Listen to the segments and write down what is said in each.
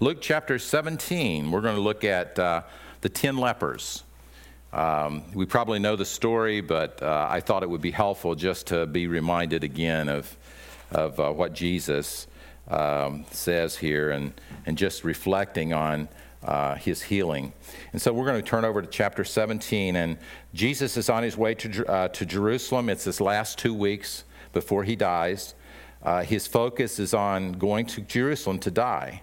Luke chapter 17, we're going to look at uh, the 10 lepers. Um, we probably know the story, but uh, I thought it would be helpful just to be reminded again of, of uh, what Jesus um, says here and, and just reflecting on uh, his healing. And so we're going to turn over to chapter 17, and Jesus is on his way to, uh, to Jerusalem. It's his last two weeks before he dies. Uh, his focus is on going to Jerusalem to die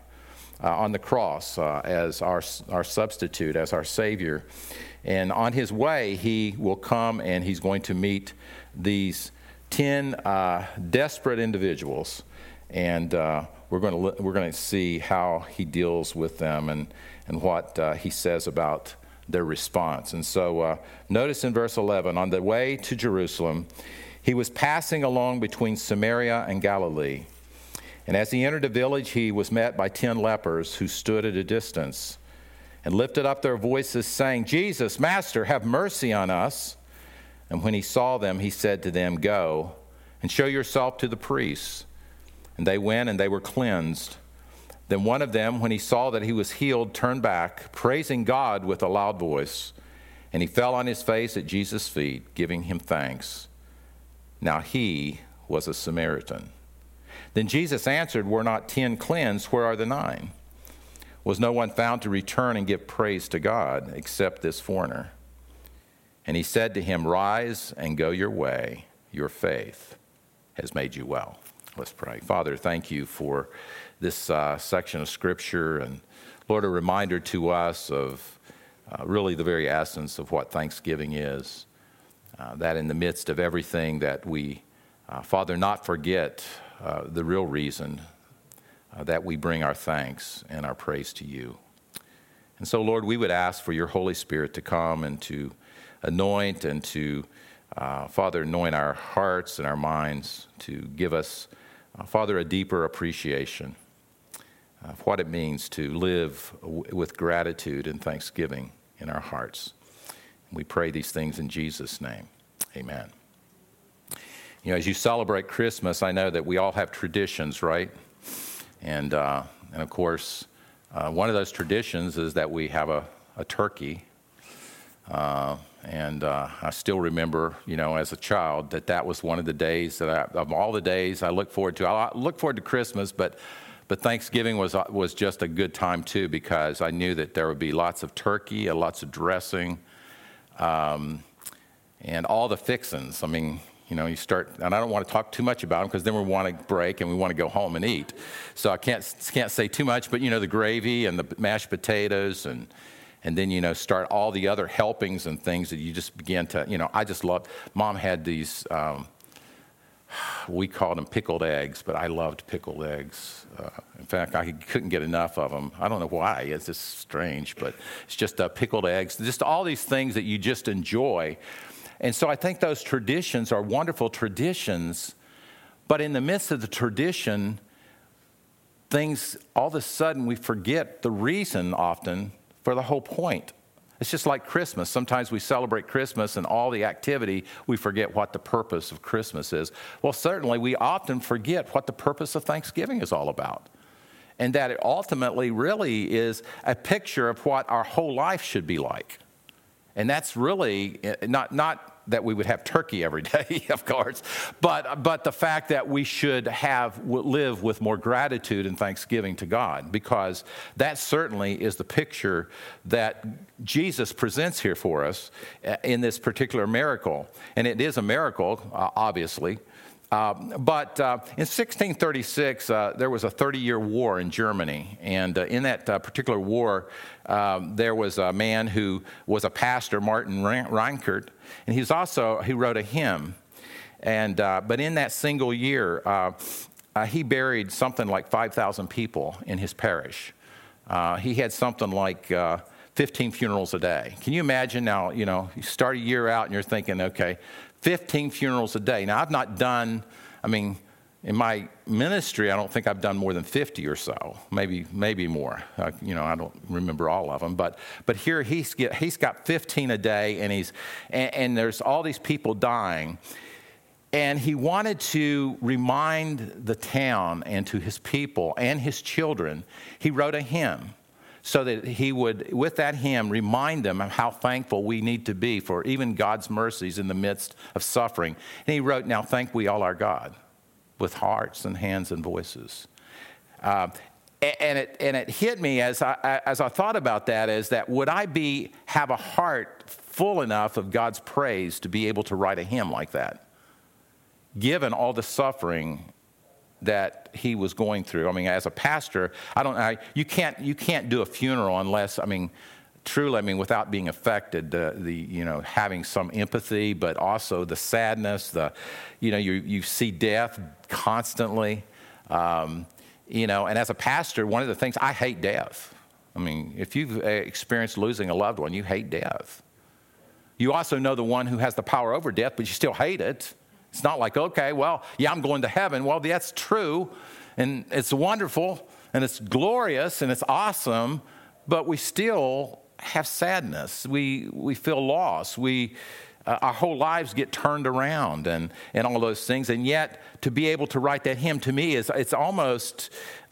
on the cross uh, as our, our substitute, as our Savior. And on his way, he will come and he's going to meet these 10 uh, desperate individuals. And uh, we're, going to, we're going to see how he deals with them and, and what uh, he says about their response. And so uh, notice in verse 11 on the way to Jerusalem, he was passing along between Samaria and Galilee. And as he entered a village, he was met by ten lepers who stood at a distance and lifted up their voices, saying, Jesus, Master, have mercy on us. And when he saw them, he said to them, Go and show yourself to the priests. And they went and they were cleansed. Then one of them, when he saw that he was healed, turned back, praising God with a loud voice. And he fell on his face at Jesus' feet, giving him thanks. Now he was a Samaritan. Then Jesus answered, Were not ten cleansed? Where are the nine? Was no one found to return and give praise to God except this foreigner? And he said to him, Rise and go your way. Your faith has made you well. Let's pray. Father, thank you for this uh, section of Scripture. And Lord, a reminder to us of uh, really the very essence of what Thanksgiving is. Uh, that in the midst of everything that we, uh, Father, not forget uh, the real reason uh, that we bring our thanks and our praise to you. And so, Lord, we would ask for your Holy Spirit to come and to anoint and to, uh, Father, anoint our hearts and our minds to give us, uh, Father, a deeper appreciation of what it means to live w- with gratitude and thanksgiving in our hearts. We pray these things in Jesus' name. Amen. You know, as you celebrate Christmas, I know that we all have traditions, right? And, uh, and of course, uh, one of those traditions is that we have a, a turkey. Uh, and uh, I still remember, you know, as a child, that that was one of the days that I, of all the days I look forward to. I look forward to Christmas, but but Thanksgiving was was just a good time too because I knew that there would be lots of turkey, lots of dressing, um, and all the fixins. I mean, you know, you start, and I don't want to talk too much about them because then we want to break and we want to go home and eat. So I can't can't say too much, but you know, the gravy and the mashed potatoes and and then you know start all the other helpings and things that you just begin to you know i just love mom had these um, we called them pickled eggs but i loved pickled eggs uh, in fact i couldn't get enough of them i don't know why it's just strange but it's just uh, pickled eggs just all these things that you just enjoy and so I think those traditions are wonderful traditions, but in the midst of the tradition, things, all of a sudden, we forget the reason often for the whole point. It's just like Christmas. Sometimes we celebrate Christmas and all the activity, we forget what the purpose of Christmas is. Well, certainly, we often forget what the purpose of Thanksgiving is all about. And that it ultimately really is a picture of what our whole life should be like. And that's really eh, not, not that we would have turkey every day, of course, but, but the fact that we should have live with more gratitude and thanksgiving to God, because that certainly is the picture that Jesus presents here for us uh, in this particular miracle. And it is a miracle, uh, obviously. Um, but uh, in 1636, uh, there was a 30 year war in Germany. And uh, in that uh, particular war, um, there was a man who was a pastor, Martin Rinkart, and he's also, he wrote a hymn. And, uh, but in that single year, uh, uh, he buried something like 5,000 people in his parish. Uh, he had something like uh, 15 funerals a day. Can you imagine now, you know, you start a year out and you're thinking, okay, 15 funerals a day. Now, I've not done, I mean, in my ministry, I don't think I've done more than 50 or so, maybe, maybe more. Uh, you know, I don't remember all of them, but, but here he's, get, he's got 15 a day and, he's, and, and there's all these people dying. And he wanted to remind the town and to his people and his children, he wrote a hymn so that he would, with that hymn, remind them of how thankful we need to be for even God's mercies in the midst of suffering. And he wrote, Now thank we all our God with hearts and hands and voices. Uh, and it, and it hit me as I, as I thought about that is that would I be, have a heart full enough of God's praise to be able to write a hymn like that? Given all the suffering that he was going through. I mean, as a pastor, I don't. I, you can't you can't do a funeral unless I mean, truly, I mean, without being affected. The, the you know having some empathy, but also the sadness. The you know you you see death constantly. Um, you know, and as a pastor, one of the things I hate death. I mean, if you've uh, experienced losing a loved one, you hate death. You also know the one who has the power over death, but you still hate it. It's not like, okay, well, yeah, I'm going to heaven. Well, that's true, and it's wonderful, and it's glorious, and it's awesome, but we still have sadness. We, we feel lost. We, uh, our whole lives get turned around and, and all those things. And yet, to be able to write that hymn to me is it's almost,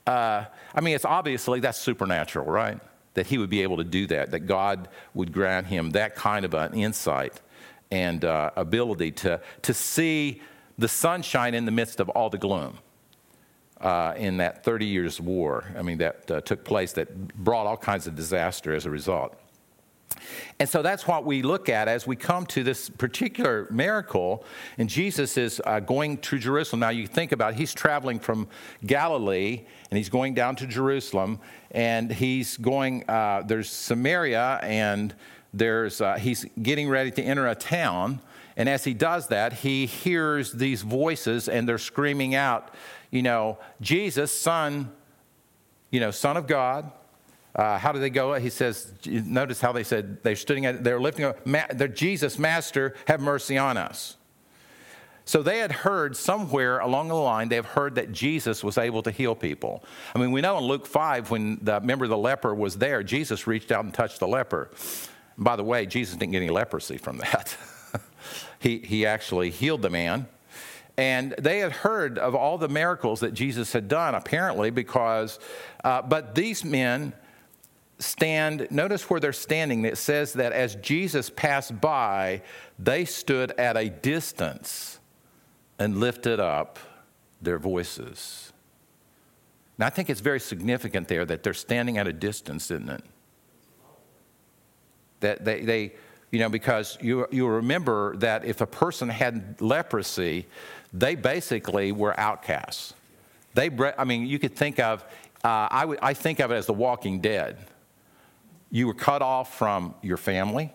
uh, I mean, it's obviously that's supernatural, right? That he would be able to do that, that God would grant him that kind of an insight and uh, ability to, to see the sunshine in the midst of all the gloom. Uh, in that 30 years war, I mean, that uh, took place that brought all kinds of disaster as a result. And so that's what we look at as we come to this particular miracle. And Jesus is uh, going to Jerusalem. Now, you think about it, he's traveling from Galilee and he's going down to Jerusalem. And he's going, uh, there's Samaria and there's, uh, he's getting ready to enter a town. And as he does that, he hears these voices and they're screaming out, you know, Jesus, son, you know, son of God. Uh, how do they go? He says, notice how they said they're stood at, they're lifting up, they're Jesus, Master, have mercy on us. So they had heard somewhere along the line, they've heard that Jesus was able to heal people. I mean, we know in Luke 5, when the member of the leper was there, Jesus reached out and touched the leper. By the way, Jesus didn't get any leprosy from that. he, he actually healed the man. And they had heard of all the miracles that Jesus had done, apparently, because, uh, but these men stand, notice where they're standing. It says that as Jesus passed by, they stood at a distance and lifted up their voices. Now, I think it's very significant there that they're standing at a distance, isn't it? That they, they you know, because you, you remember that if a person had leprosy, they basically were outcasts. They, I mean, you could think of, uh, I, w- I think of it as the walking dead. You were cut off from your family.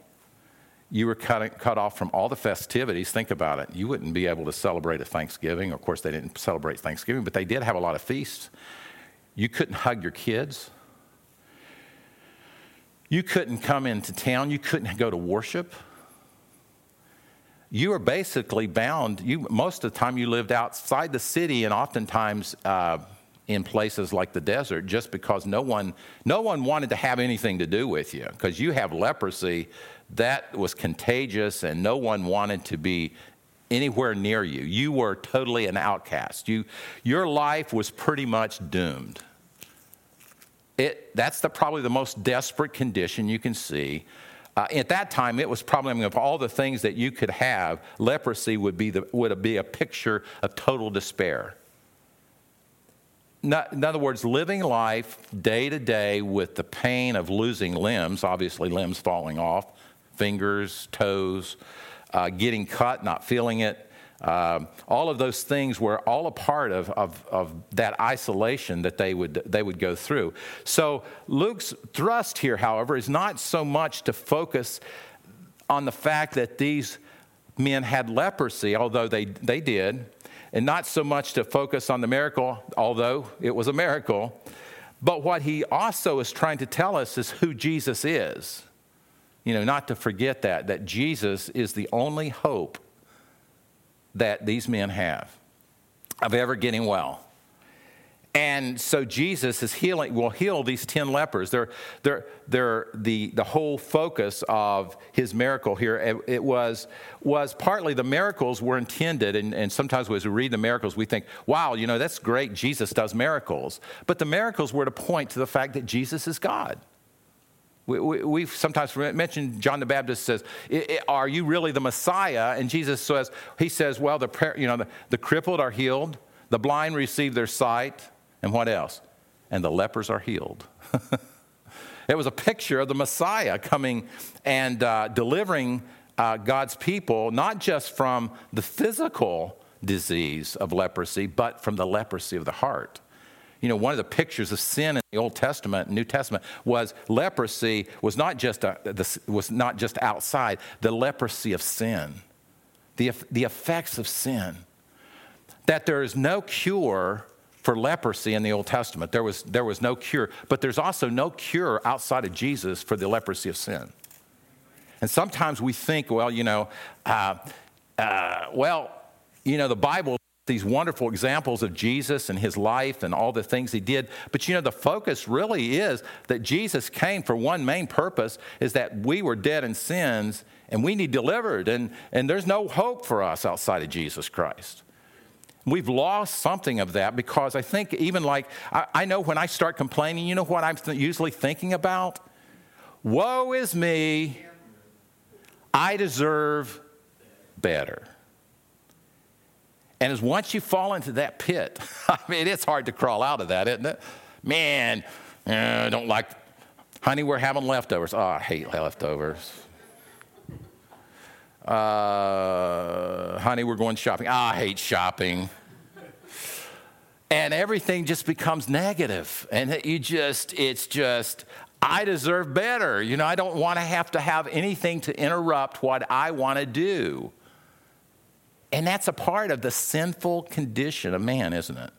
You were cut, cut off from all the festivities. Think about it. You wouldn't be able to celebrate a Thanksgiving. Of course, they didn't celebrate Thanksgiving, but they did have a lot of feasts. You couldn't hug your kids. You couldn't come into town, you couldn't go to worship. You were basically bound. You, most of the time, you lived outside the city and oftentimes uh, in places like the desert just because no one, no one wanted to have anything to do with you because you have leprosy that was contagious and no one wanted to be anywhere near you. You were totally an outcast. You, your life was pretty much doomed. It, that's the, probably the most desperate condition you can see. Uh, at that time, it was probably, I mean, of all the things that you could have, leprosy would be, the, would be a picture of total despair. Not, in other words, living life day to day with the pain of losing limbs, obviously, limbs falling off, fingers, toes, uh, getting cut, not feeling it, um, all of those things were all a part of, of, of, that isolation that they would, they would go through. So Luke's thrust here, however, is not so much to focus on the fact that these men had leprosy, although they, they did, and not so much to focus on the miracle, although it was a miracle. But what he also is trying to tell us is who Jesus is. You know, not to forget that, that Jesus is the only hope that these men have of ever getting well. And so Jesus is healing, will heal these 10 lepers. They're, they're, they're the, the whole focus of his miracle here. It, it, was, was partly the miracles were intended, and, and sometimes as we read the miracles, we think, wow, you know, that's great, Jesus does miracles. But the miracles were to point to the fact that Jesus is God. We, we, we've sometimes mentioned John the Baptist says, Are you really the Messiah? And Jesus says, He says, Well, the, you know, the, the crippled are healed, the blind receive their sight, and what else? And the lepers are healed. it was a picture of the Messiah coming and uh, delivering uh, God's people, not just from the physical disease of leprosy, but from the leprosy of the heart. You know, one of the pictures of sin in the Old Testament New Testament was leprosy was not just, a, was not just outside, the leprosy of sin, the, the effects of sin. That there is no cure for leprosy in the Old Testament. There was, there was no cure, but there's also no cure outside of Jesus for the leprosy of sin. And sometimes we think, well, you know, uh, uh, well, you know, the Bible these wonderful examples of Jesus and his life and all the things he did. But you know, the focus really is that Jesus came for one main purpose is that we were dead in sins and we need delivered. And, and there's no hope for us outside of Jesus Christ. We've lost something of that because I think, even like, I, I know when I start complaining, you know what I'm th- usually thinking about? Woe is me, I deserve better. And as once you fall into that pit, I mean, it's hard to crawl out of that, isn't it? Man, I don't like, honey, we're having leftovers. Oh, I hate leftovers. Uh, honey, we're going shopping. Oh, I hate shopping. And everything just becomes negative. And you just, it's just, I deserve better. You know, I don't want to have to have anything to interrupt what I want to do. And that's a part of the sinful condition of man, isn't it?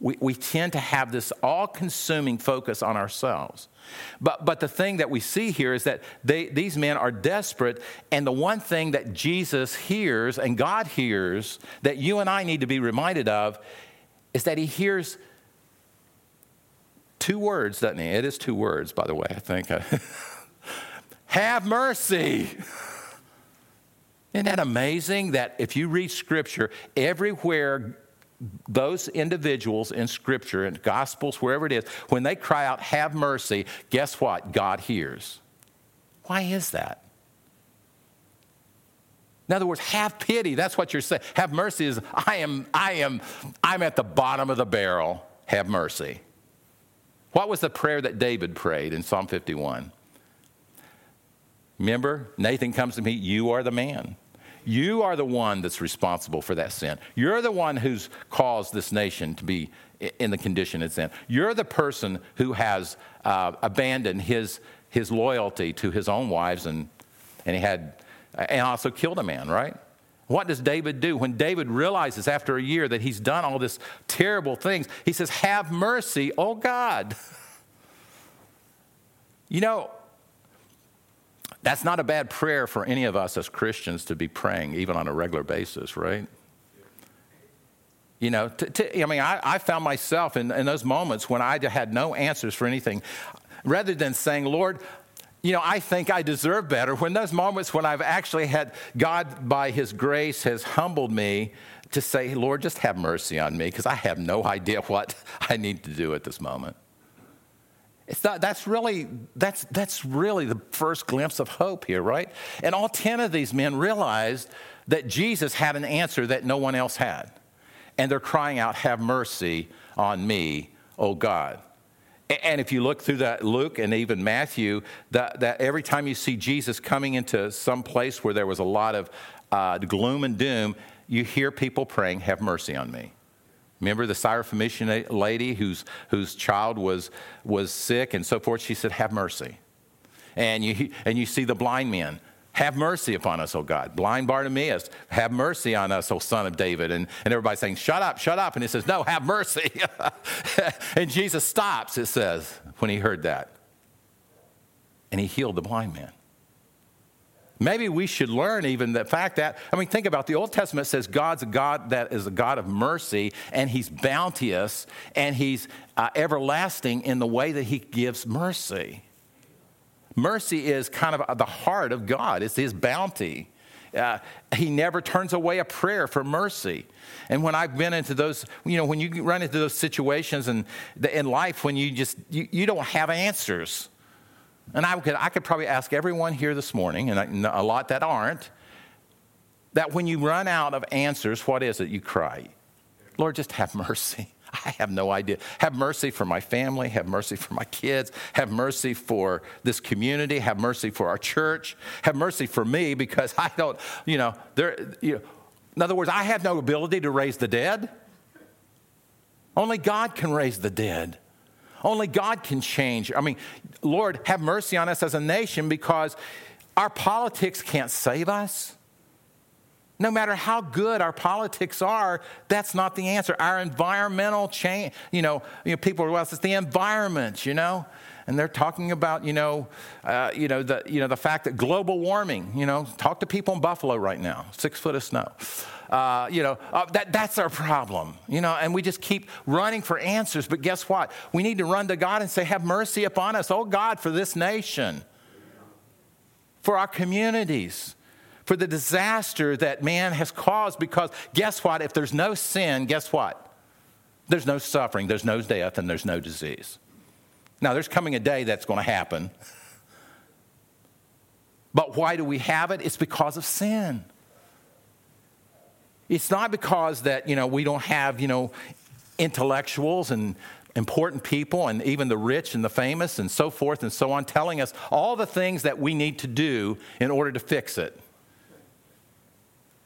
We, we tend to have this all consuming focus on ourselves. But, but the thing that we see here is that they, these men are desperate, and the one thing that Jesus hears and God hears that you and I need to be reminded of is that He hears two words, doesn't He? It is two words, by the way, I think. Have mercy. Isn't that amazing that if you read Scripture, everywhere those individuals in Scripture, in Gospels, wherever it is, when they cry out, Have mercy, guess what? God hears. Why is that? In other words, have pity. That's what you're saying. Have mercy is I am, I am, I'm at the bottom of the barrel. Have mercy. What was the prayer that David prayed in Psalm 51? Remember, Nathan comes to me, you are the man. You are the one that's responsible for that sin. You're the one who's caused this nation to be in the condition it's in. You're the person who has uh, abandoned his, his loyalty to his own wives and, and he had and also killed a man, right? What does David do? When David realizes after a year that he's done all this terrible things, he says, Have mercy, oh God. You know, that's not a bad prayer for any of us as Christians to be praying, even on a regular basis, right? You know, I mean, I, I found myself in, in those moments when I had no answers for anything. Rather than saying, Lord, you know, I think I deserve better, when those moments when I've actually had God, by His grace, has humbled me to say, Lord, just have mercy on me, because I have no idea what I need to do at this moment. It's not, that's really that's that's really the first glimpse of hope here, right? And all ten of these men realized that Jesus had an answer that no one else had, and they're crying out, "Have mercy on me, O God." And if you look through that Luke and even Matthew, that, that every time you see Jesus coming into some place where there was a lot of uh, gloom and doom, you hear people praying, "Have mercy on me." Remember the Syrophoenician lady whose, whose child was, was sick and so forth? She said, Have mercy. And you, and you see the blind men. Have mercy upon us, O God. Blind Bartimaeus, have mercy on us, O son of David. And, and everybody's saying, Shut up, shut up. And he says, No, have mercy. and Jesus stops, it says, when he heard that. And he healed the blind man. Maybe we should learn even the fact that, I mean, think about the Old Testament says God's a God that is a God of mercy and he's bounteous and he's uh, everlasting in the way that he gives mercy. Mercy is kind of the heart of God, it's his bounty. Uh, he never turns away a prayer for mercy. And when I've been into those, you know, when you run into those situations and in life when you just you, you don't have answers, and I could, I could probably ask everyone here this morning, and a lot that aren't, that when you run out of answers, what is it? You cry. Lord, just have mercy. I have no idea. Have mercy for my family. Have mercy for my kids. Have mercy for this community. Have mercy for our church. Have mercy for me because I don't, you know, there, you know, in other words, I have no ability to raise the dead. Only God can raise the dead. Only God can change. I mean, Lord, have mercy on us as a nation because our politics can't save us. No matter how good our politics are, that's not the answer. Our environmental change, you know, you know people are, well, it's the environment, you know, and they're talking about, you know, uh, you know, the, you know, the fact that global warming, you know, talk to people in Buffalo right now, six foot of snow. Uh, you know, uh, that, that's our problem, you know, and we just keep running for answers. But guess what? We need to run to God and say, Have mercy upon us, oh God, for this nation, for our communities, for the disaster that man has caused. Because guess what? If there's no sin, guess what? There's no suffering, there's no death, and there's no disease. Now, there's coming a day that's going to happen. But why do we have it? It's because of sin. It's not because that, you know, we don't have, you know, intellectuals and important people and even the rich and the famous and so forth and so on telling us all the things that we need to do in order to fix it.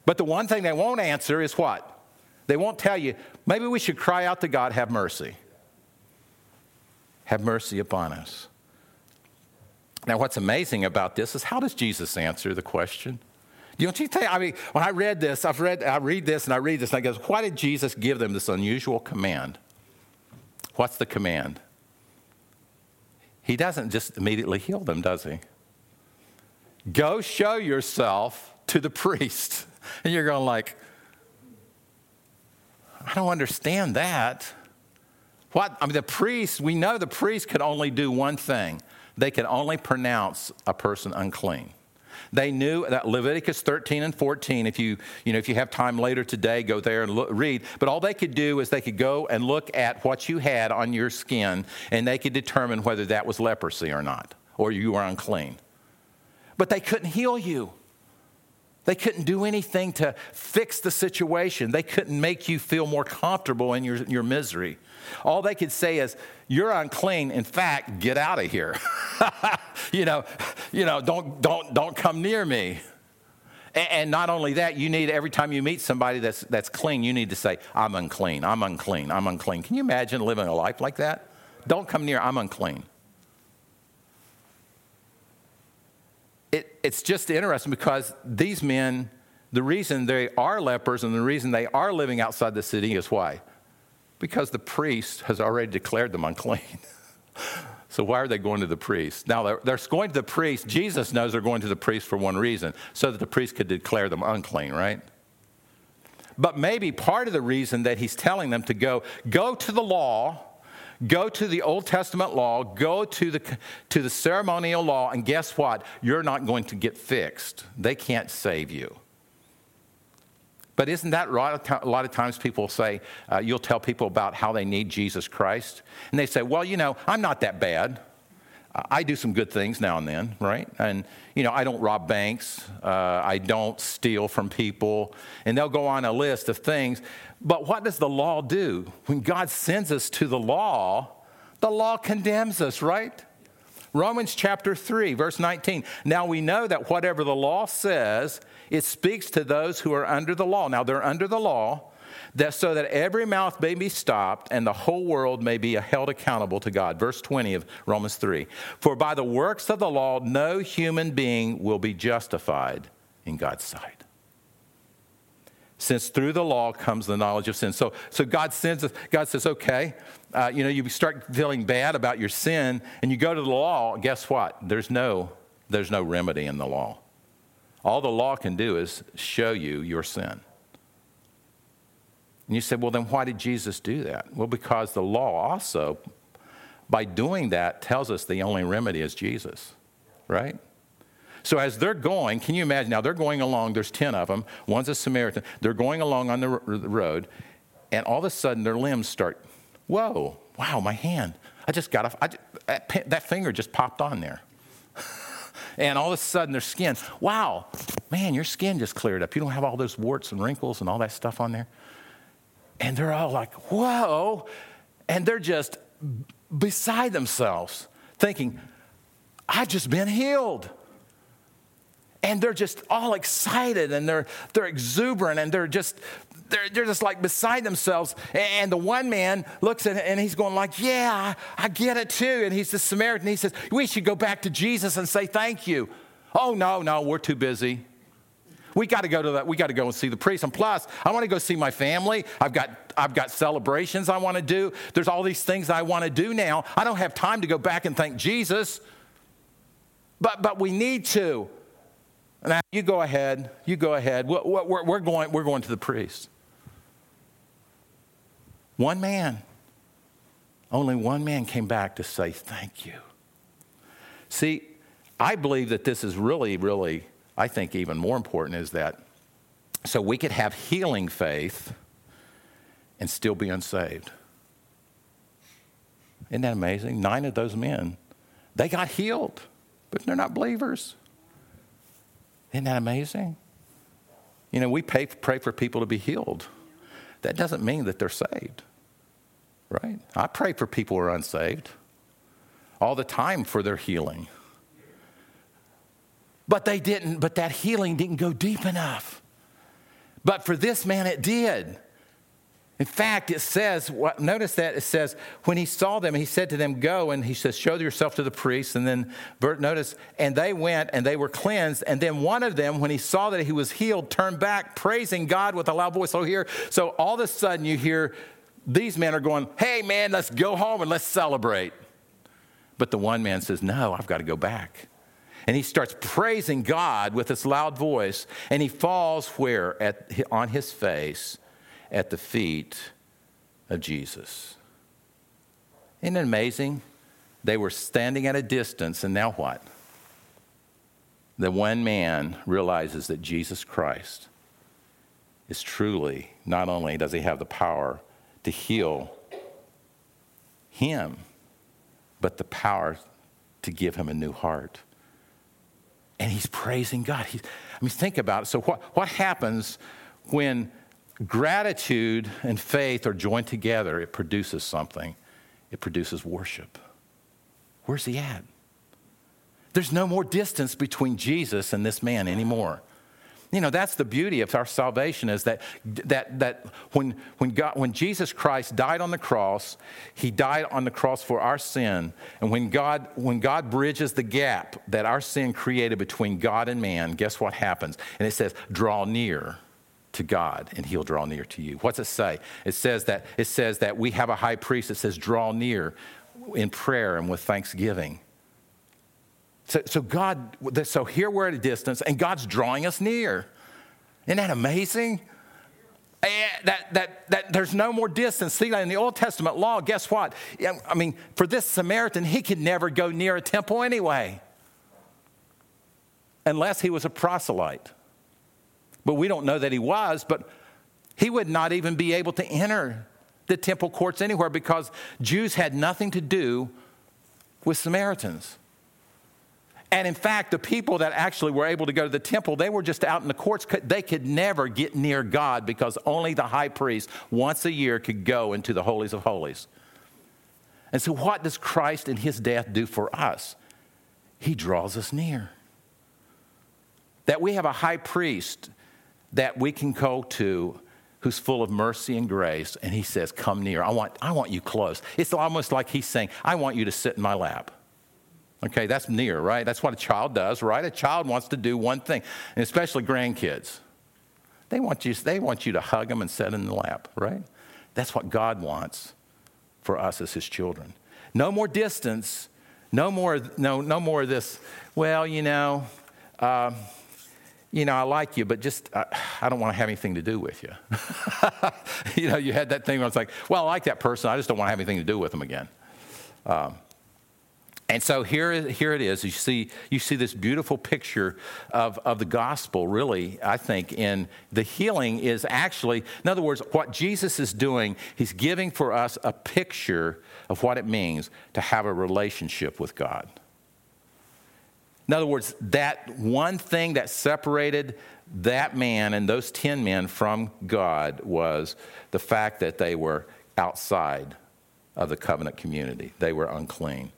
But the one thing they won't answer is what? They won't tell you, maybe we should cry out to God, have mercy. Have mercy upon us. Now, what's amazing about this is how does Jesus answer the question? Don't you think? I mean, when I read this, I've read, I read this and I read this, and I go, why did Jesus give them this unusual command? What's the command? He doesn't just immediately heal them, does he? Go show yourself to the priest. And you're going like, I don't understand that. What? I mean, the priest, we know the priest could only do one thing. They could only pronounce a person unclean. They knew that Leviticus 13 and 14, if you, you know, if you have time later today, go there and look, read. But all they could do is they could go and look at what you had on your skin and they could determine whether that was leprosy or not, or you were unclean. But they couldn't heal you. They couldn't do anything to fix the situation. They couldn't make you feel more comfortable in your, your misery. All they could say is, You're unclean. In fact, get out of here. you know, you know, don't, don't, don't come near me. And, and not only that, you need every time you meet somebody that's, that's clean, you need to say, I'm unclean, I'm unclean, I'm unclean. Can you imagine living a life like that? Don't come near, I'm unclean. It's just interesting because these men, the reason they are lepers and the reason they are living outside the city is why? Because the priest has already declared them unclean. so why are they going to the priest? Now, they're, they're going to the priest. Jesus knows they're going to the priest for one reason so that the priest could declare them unclean, right? But maybe part of the reason that he's telling them to go, go to the law, go to the Old Testament law, go to the, to the ceremonial law, and guess what? You're not going to get fixed. They can't save you. But isn't that right? A lot of times people say, uh, you'll tell people about how they need Jesus Christ. And they say, well, you know, I'm not that bad. I do some good things now and then, right? And, you know, I don't rob banks. Uh, I don't steal from people. And they'll go on a list of things. But what does the law do? When God sends us to the law, the law condemns us, right? Romans chapter 3, verse 19. Now we know that whatever the law says, it speaks to those who are under the law. Now they're under the law, that so that every mouth may be stopped and the whole world may be held accountable to God. Verse 20 of Romans 3. For by the works of the law, no human being will be justified in God's sight. Since through the law comes the knowledge of sin. So, so God sends God says, okay, uh, you know, you start feeling bad about your sin and you go to the law, guess what? There's no, there's no remedy in the law. All the law can do is show you your sin. And you said, well, then why did Jesus do that? Well, because the law also, by doing that, tells us the only remedy is Jesus, right? So as they're going, can you imagine? Now they're going along, there's 10 of them, one's a Samaritan. They're going along on the road, and all of a sudden their limbs start, whoa, wow, my hand. I just got a, that, that finger just popped on there. and all of a sudden their skin, wow, man, your skin just cleared up. You don't have all those warts and wrinkles and all that stuff on there. And they're all like, whoa. And they're just beside themselves, thinking, I've just been healed. And they're just all excited and they're, they're exuberant and they're just, they're, they're just like beside themselves. And the one man looks at it and he's going like, yeah, I, I get it too. And he's the Samaritan. He says, we should go back to Jesus and say thank you. Oh, no, no, we're too busy. We got to go to that. We got to go and see the priest. And plus, I want to go see my family. I've got I've got celebrations I want to do. There's all these things I want to do now. I don't have time to go back and thank Jesus. But but we need to. Now you go ahead. You go ahead. We're, we're, we're going. We're going to the priest. One man. Only one man came back to say thank you. See, I believe that this is really, really I think even more important is that so we could have healing faith and still be unsaved. Isn't that amazing? Nine of those men, they got healed, but they're not believers. Isn't that amazing? You know, we pay, pray for people to be healed. That doesn't mean that they're saved, right? I pray for people who are unsaved all the time for their healing. But they didn't, but that healing didn't go deep enough. But for this man, it did. In fact, it says, what notice that it says, when he saw them, he said to them, Go, and he says, Show yourself to the priest. And then, notice, and they went and they were cleansed. And then one of them, when he saw that he was healed, turned back, praising God with a loud voice. So here, so all of a sudden you hear these men are going, Hey, man, let's go home and let's celebrate. But the one man says, No, I've got to go back. And he starts praising God with this loud voice, and he falls where? At, on his face at the feet of Jesus. Isn't it amazing? They were standing at a distance, and now what? The one man realizes that Jesus Christ is truly, not only does he have the power to heal him, but the power to give him a new heart and he's praising God. He's, I mean, think about it. So, what, what happens when gratitude and faith are joined together? It produces something, it produces worship. Where's he at? There's no more distance between Jesus and this man anymore. You know, that's the beauty of our salvation is that, that, that when, when, God, when Jesus Christ died on the cross, he died on the cross for our sin. And when God, when God bridges the gap that our sin created between God and man, guess what happens? And it says, draw near to God and he'll draw near to you. What's it say? It says that, it says that we have a high priest that says, draw near in prayer and with thanksgiving. So, so God, so here we're at a distance, and God's drawing us near. Isn't that amazing? And that, that, that there's no more distance. See, in the Old Testament law, guess what? I mean, for this Samaritan, he could never go near a temple anyway, unless he was a proselyte. But we don't know that he was, but he would not even be able to enter the temple courts anywhere because Jews had nothing to do with Samaritans. And in fact, the people that actually were able to go to the temple, they were just out in the courts. They could never get near God because only the high priest once a year could go into the holies of holies. And so, what does Christ and his death do for us? He draws us near. That we have a high priest that we can go to who's full of mercy and grace, and he says, Come near. I want, I want you close. It's almost like he's saying, I want you to sit in my lap. Okay, that's near, right? That's what a child does, right? A child wants to do one thing, and especially grandkids. They want you, they want you to hug them and sit in the lap, right? That's what God wants for us as his children. No more distance, no more, no, no more of this, well, you know, uh, you know, I like you, but just, I, I don't want to have anything to do with you. you know, you had that thing where it's like, well, I like that person, I just don't want to have anything to do with them again. Um, and so here, here it is. You see, you see this beautiful picture of, of the gospel, really, I think, in the healing is actually, in other words, what Jesus is doing, he's giving for us a picture of what it means to have a relationship with God. In other words, that one thing that separated that man and those 10 men from God was the fact that they were outside of the covenant community, they were unclean.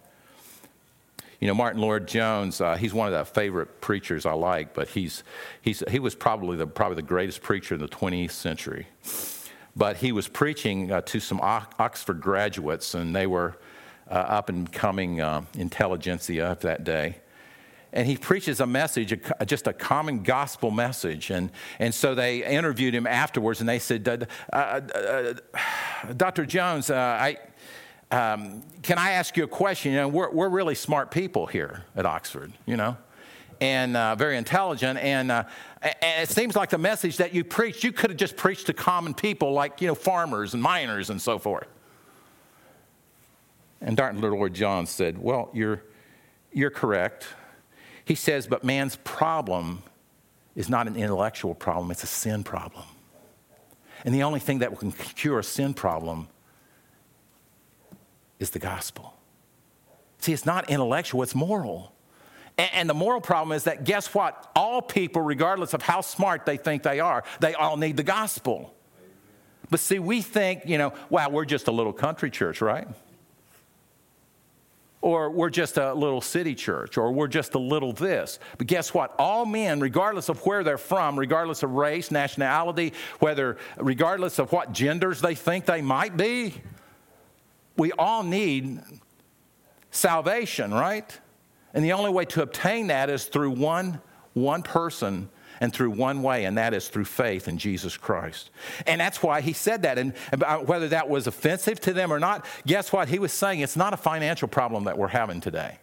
You know, Martyn Lloyd-Jones, uh, he's one of the favorite preachers I like, but he's, he's, he was probably the, probably the greatest preacher in the 20th century. But he was preaching uh, to some Oxford graduates, and they were uh, up and coming uh, intelligentsia of that day and he preaches a message, just a common gospel message. And, and so they interviewed him afterwards, and they said, uh, uh, uh, Dr. Jones, uh, I, um, can I ask you a question? You know, we're, we're really smart people here at Oxford, you know, and uh, very intelligent. And, uh, and it seems like the message that you preached, you could have just preached to common people like, you know, farmers and miners and so forth. And Darton Little Lord John said, Well, you're, you're correct. He says, but man's problem is not an intellectual problem, it's a sin problem. And the only thing that can cure a sin problem is the gospel. See, it's not intellectual, it's moral. And, the moral problem is that guess what? All people, regardless of how smart they think they are, they all need the gospel. But see, we think, you know, wow, we're just a little country church, right? or we're just a little city church, or we're just a little this. But guess what? All men, regardless of where they're from, regardless of race, nationality, whether, regardless of what genders they think they might be, we all need salvation, right? And the only way to obtain that is through one, one person and through one way, and that is through faith in Jesus Christ. And that's why he said that. And whether that was offensive to them or not, guess what? He was saying it's not a financial problem that we're having today.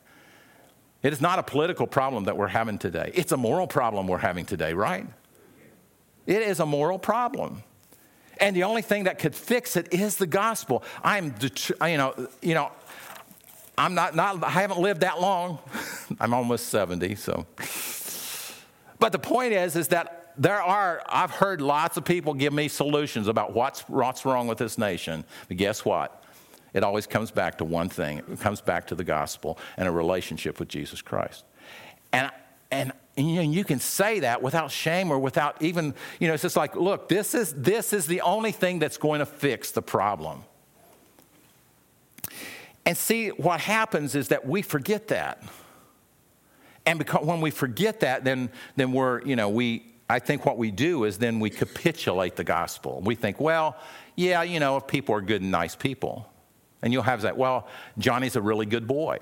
It is not a political problem that we're having today. It's a moral problem we're having today, right? It is a moral problem. And the only thing that could fix it is the gospel. I'm, you know, you know, I'm not, not I haven't lived that long. I'm almost 70, so but the point is, is that there are, I've heard lots of people give me solutions about what's, what's wrong with this nation. But guess what? It always comes back to one thing it comes back to the gospel and a relationship with Jesus Christ. And, and, and you, can say that without shame or without even, you know, it's just like, look, this is, this is the only thing that's going to fix the problem. And see, what happens is that we forget that. And because when we forget that, then, then we're, you know, we, I think what we do is then we capitulate the gospel. We think, well, yeah, you know, if people are good and nice people. And you'll have that, well, Johnny's a really good boy.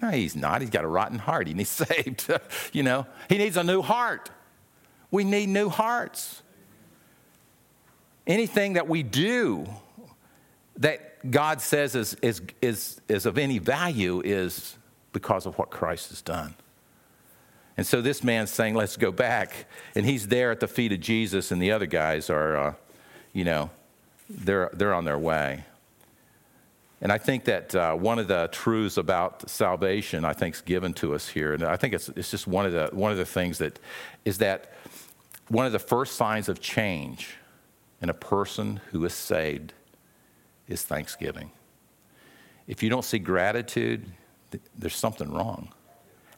No, he's not. He's got a rotten heart. He needs saved. you know, he needs a new heart. We need new hearts. Anything that we do that God says is, is, is, is of any value is because of what Christ has done. And so this man's saying, let's go back. And he's there at the feet of Jesus, and the other guys are, uh, you know, they're, they're on their way. And I think that uh, one of the truths about salvation, I think, is given to us here. And I think it's, it's just one of, the, one of the things that is that one of the first signs of change in a person who is saved is thanksgiving. If you don't see gratitude, there's something wrong.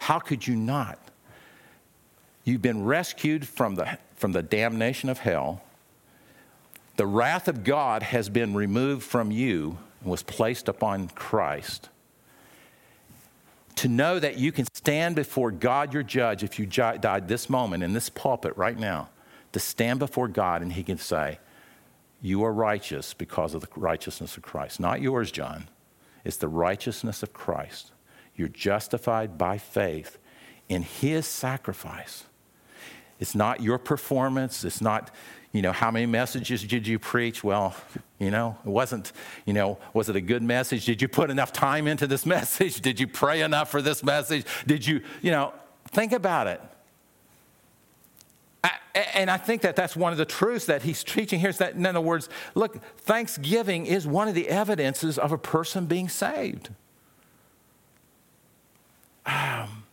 How could you not? You've been rescued from the, from the damnation of hell. The wrath of God has been removed from you and was placed upon Christ. To know that you can stand before God, your judge, if you died this moment in this pulpit right now, to stand before God and He can say, You are righteous because of the righteousness of Christ. Not yours, John. It's the righteousness of Christ. You're justified by faith in His sacrifice. It's not your performance. It's not, you know, how many messages did you preach? Well, you know, it wasn't, you know, was it a good message? Did you put enough time into this message? Did you pray enough for this message? Did you, you know, think about it. And I think that that's one of the truths that he's teaching here is that, in other words, look, thanksgiving is one of the evidences of a person being saved. Um,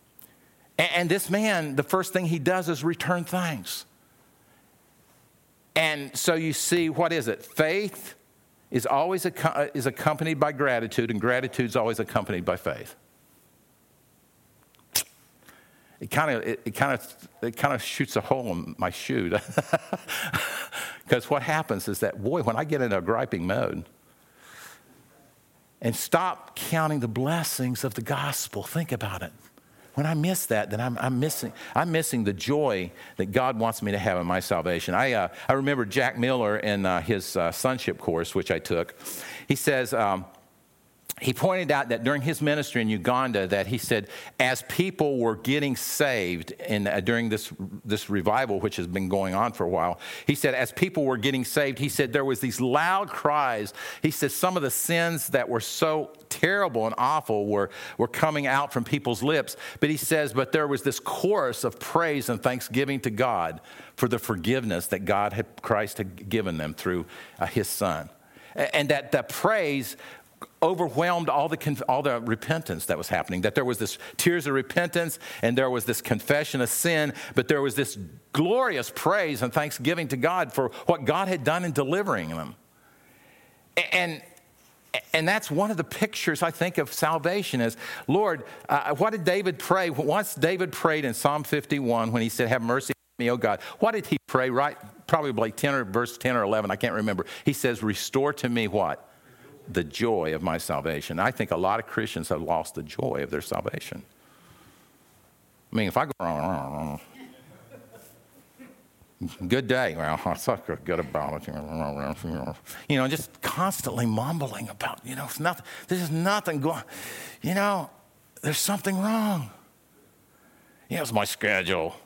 and this man, the first thing he does is return thanks. And so you see, what is it? Faith is always uh, is accompanied by gratitude, and gratitude is always accompanied by faith. It kind of it kind of it kind of shoots a hole in my shoe. Because what happens is that boy when i get into a griping mode and stop counting the blessings of the gospel think about it when i miss that then i'm, I'm missing i'm missing the joy that god wants me to have in my salvation. I, uh, I remember jack miller in uh, his uh, sonship course which i took. He says um, he pointed out that during his ministry in Uganda, that he said, as people were getting saved in, uh, during this, this revival, which has been going on for a while, he said, as people were getting saved, he said there was these loud cries. He said some of the sins that were so terrible and awful were, were coming out from people's lips. But he says, but there was this chorus of praise and thanksgiving to God for the forgiveness that God had, Christ had given them through uh, his son and that the praise overwhelmed all the, all the repentance that was happening. That there was this tears of repentance and there was this confession of sin, but there was this glorious praise and thanksgiving to God for what God had done in delivering them. And, and that's one of the pictures I think of salvation is, Lord, uh, what did David pray? Once David prayed in Psalm 51 when he said, Have mercy on me, O God. What did he pray? Right, probably like 10 or verse 10 or 11, I can't remember. He says, Restore to me what? The joy of my salvation. I think a lot of Christians have lost the joy of their salvation. I mean, if I go, good day, well, I thought good about it. You know, just constantly mumbling about, you know, it's nothing, there's nothing going, you know, there's something wrong. Know, it's my schedule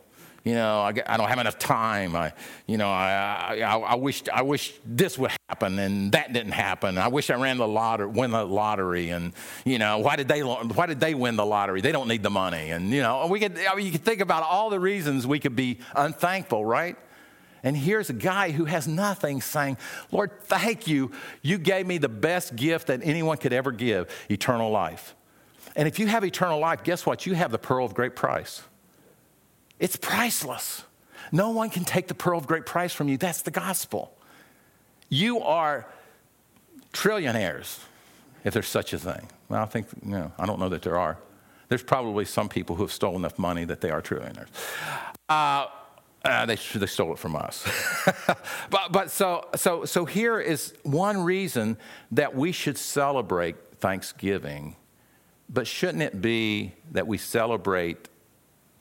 you know, I, I, don't have enough time. I, you know, I, I, I, wish, I wish this would happen and that didn't happen. I wish I ran the lottery, win the lottery. And, you know, why did they, why did they win the lottery? They don't need the money. And, you know, we could, I mean, you could think about all the reasons we could be unthankful, right? And here's a guy who has nothing saying, Lord, thank you. You gave me the best gift that anyone could ever give eternal life. And if you have eternal life, guess what? You have the pearl of great price. It's priceless. No one can take the pearl of great price from you. That's the gospel. You are trillionaires, if there's such a thing. Well, I think, you know, I don't know that there are. There's probably some people who have stolen enough money that they are trillionaires. Uh, uh, they, they stole it from us. but but so, so, so here is one reason that we should celebrate Thanksgiving. But shouldn't it be that we celebrate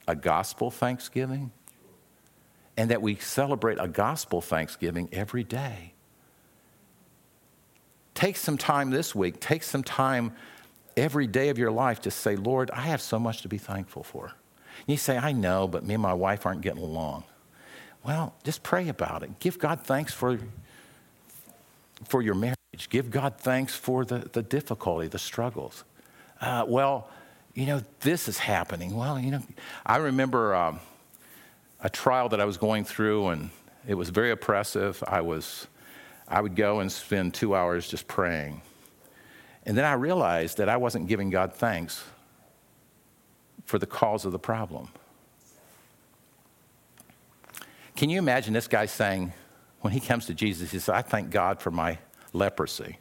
a gospel Thanksgiving and that we celebrate a gospel Thanksgiving every day. Take some time this week, take some time every day of your life to say, Lord, I have so much to be thankful for. And you say, I know, but me and my wife aren't getting along. Well, just pray about it. Give God thanks for, for your marriage. Give God thanks for the, the difficulty, the struggles. Uh, well, you know, this is happening. Well, you know, I remember um, a trial that I was going through, and it was very oppressive. I was, I would go and spend two hours just praying. And then I realized that I wasn't giving God thanks for the cause of the problem. Can you imagine this guy saying, when he comes to Jesus, he says, I thank God for my leprosy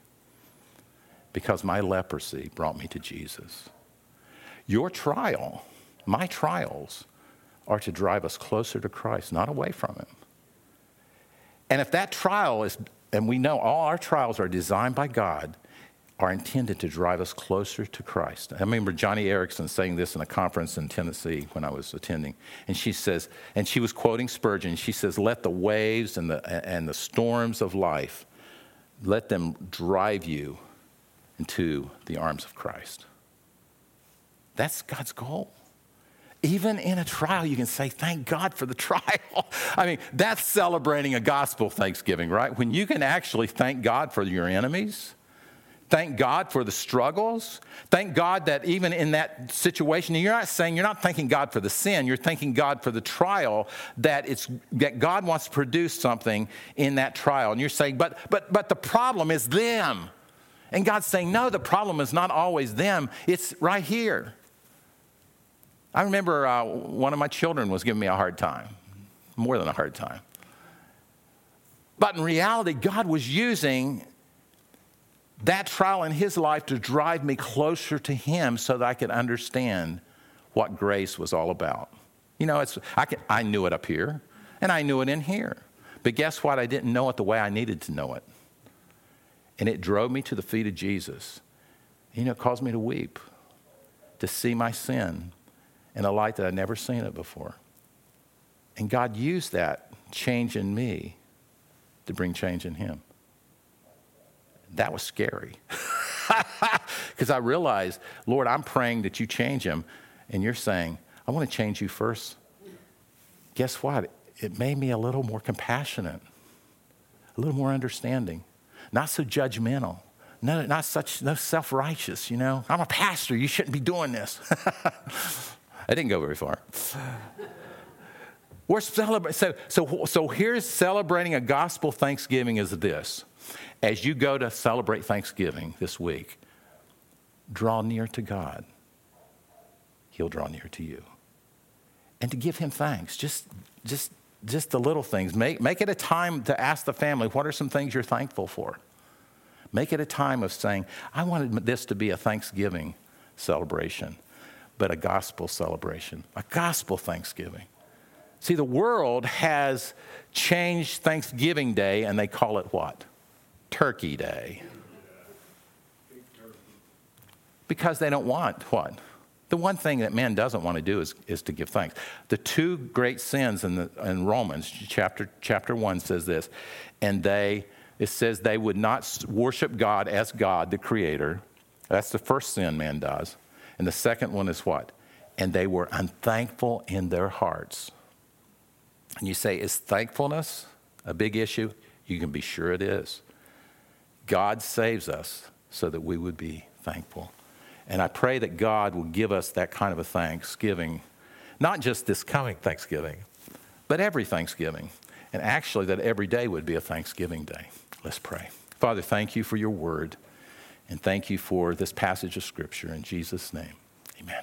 because my leprosy brought me to Jesus. Your trial, my trials, are to drive us closer to Christ, not away from Him. And if that trial is, and we know all our trials are designed by God, are intended to drive us closer to Christ. I remember Joni Eareckson saying this in a conference in Tennessee when I was attending. And she says, and she was quoting Spurgeon, she says, Let the waves and the, and the storms of life, let them drive you into the arms of Christ. That's God's goal. Even in a trial, you can say, Thank God for the trial. I mean, that's celebrating a gospel Thanksgiving, right? When you can actually thank God for your enemies, Thank God for the struggles. Thank God that even in that situation, you're not saying, you're not thanking God for the sin, you're thanking God for the trial, that, it's, that God wants to produce something in that trial. And you're saying, but, but, but the problem is them. And God's saying, no, the problem is not always them, it's right here. I remember uh, one of my children was giving me a hard time, more than a hard time. But in reality, God was using that trial in his life to drive me closer to him so that I could understand what grace was all about. You know, it's, I, can, I knew it up here, and I knew it in here. But guess what? I didn't know it the way I needed to know it. And it drove me to the feet of Jesus. You know, it caused me to weep, to see my sin in a light that I'd never seen it before. And God used that change in me to bring change in him. That was scary. Because I realized, Lord, I'm praying that you change him. And you're saying, I want to change you first. Guess what? It made me a little more compassionate, a little more understanding, not so judgmental, no, not such no self-righteous, you know. I'm a pastor, you shouldn't be doing this. I didn't go very far. We're celebrating. So, so, so here's celebrating a gospel Thanksgiving is this. As you go to celebrate Thanksgiving this week, draw near to God. He'll draw near to you. And to give him thanks, just, just, just the little things. Make, make it a time to ask the family, what are some things you're thankful for? Make it a time of saying, I wanted this to be a Thanksgiving celebration, but a gospel celebration, a gospel Thanksgiving. See, the world has changed Thanksgiving Day and they call it what? Turkey Day. Because they don't want what? The one thing that man doesn't want to do is, is to give thanks. The two great sins in, the, in Romans chapter, chapter 1 says this, and they, it says they would not worship God as God, the creator. That's the first sin man does. And the second one is what? And they were unthankful in their hearts. And you say, is thankfulness a big issue? You can be sure it is. God saves us so that we would be thankful. And I pray that God will give us that kind of a thanksgiving, not just this coming Thanksgiving, but every Thanksgiving. And actually, that every day would be a Thanksgiving day. Let's pray. Father, thank you for your word, and thank you for this passage of Scripture. In Jesus' name, amen.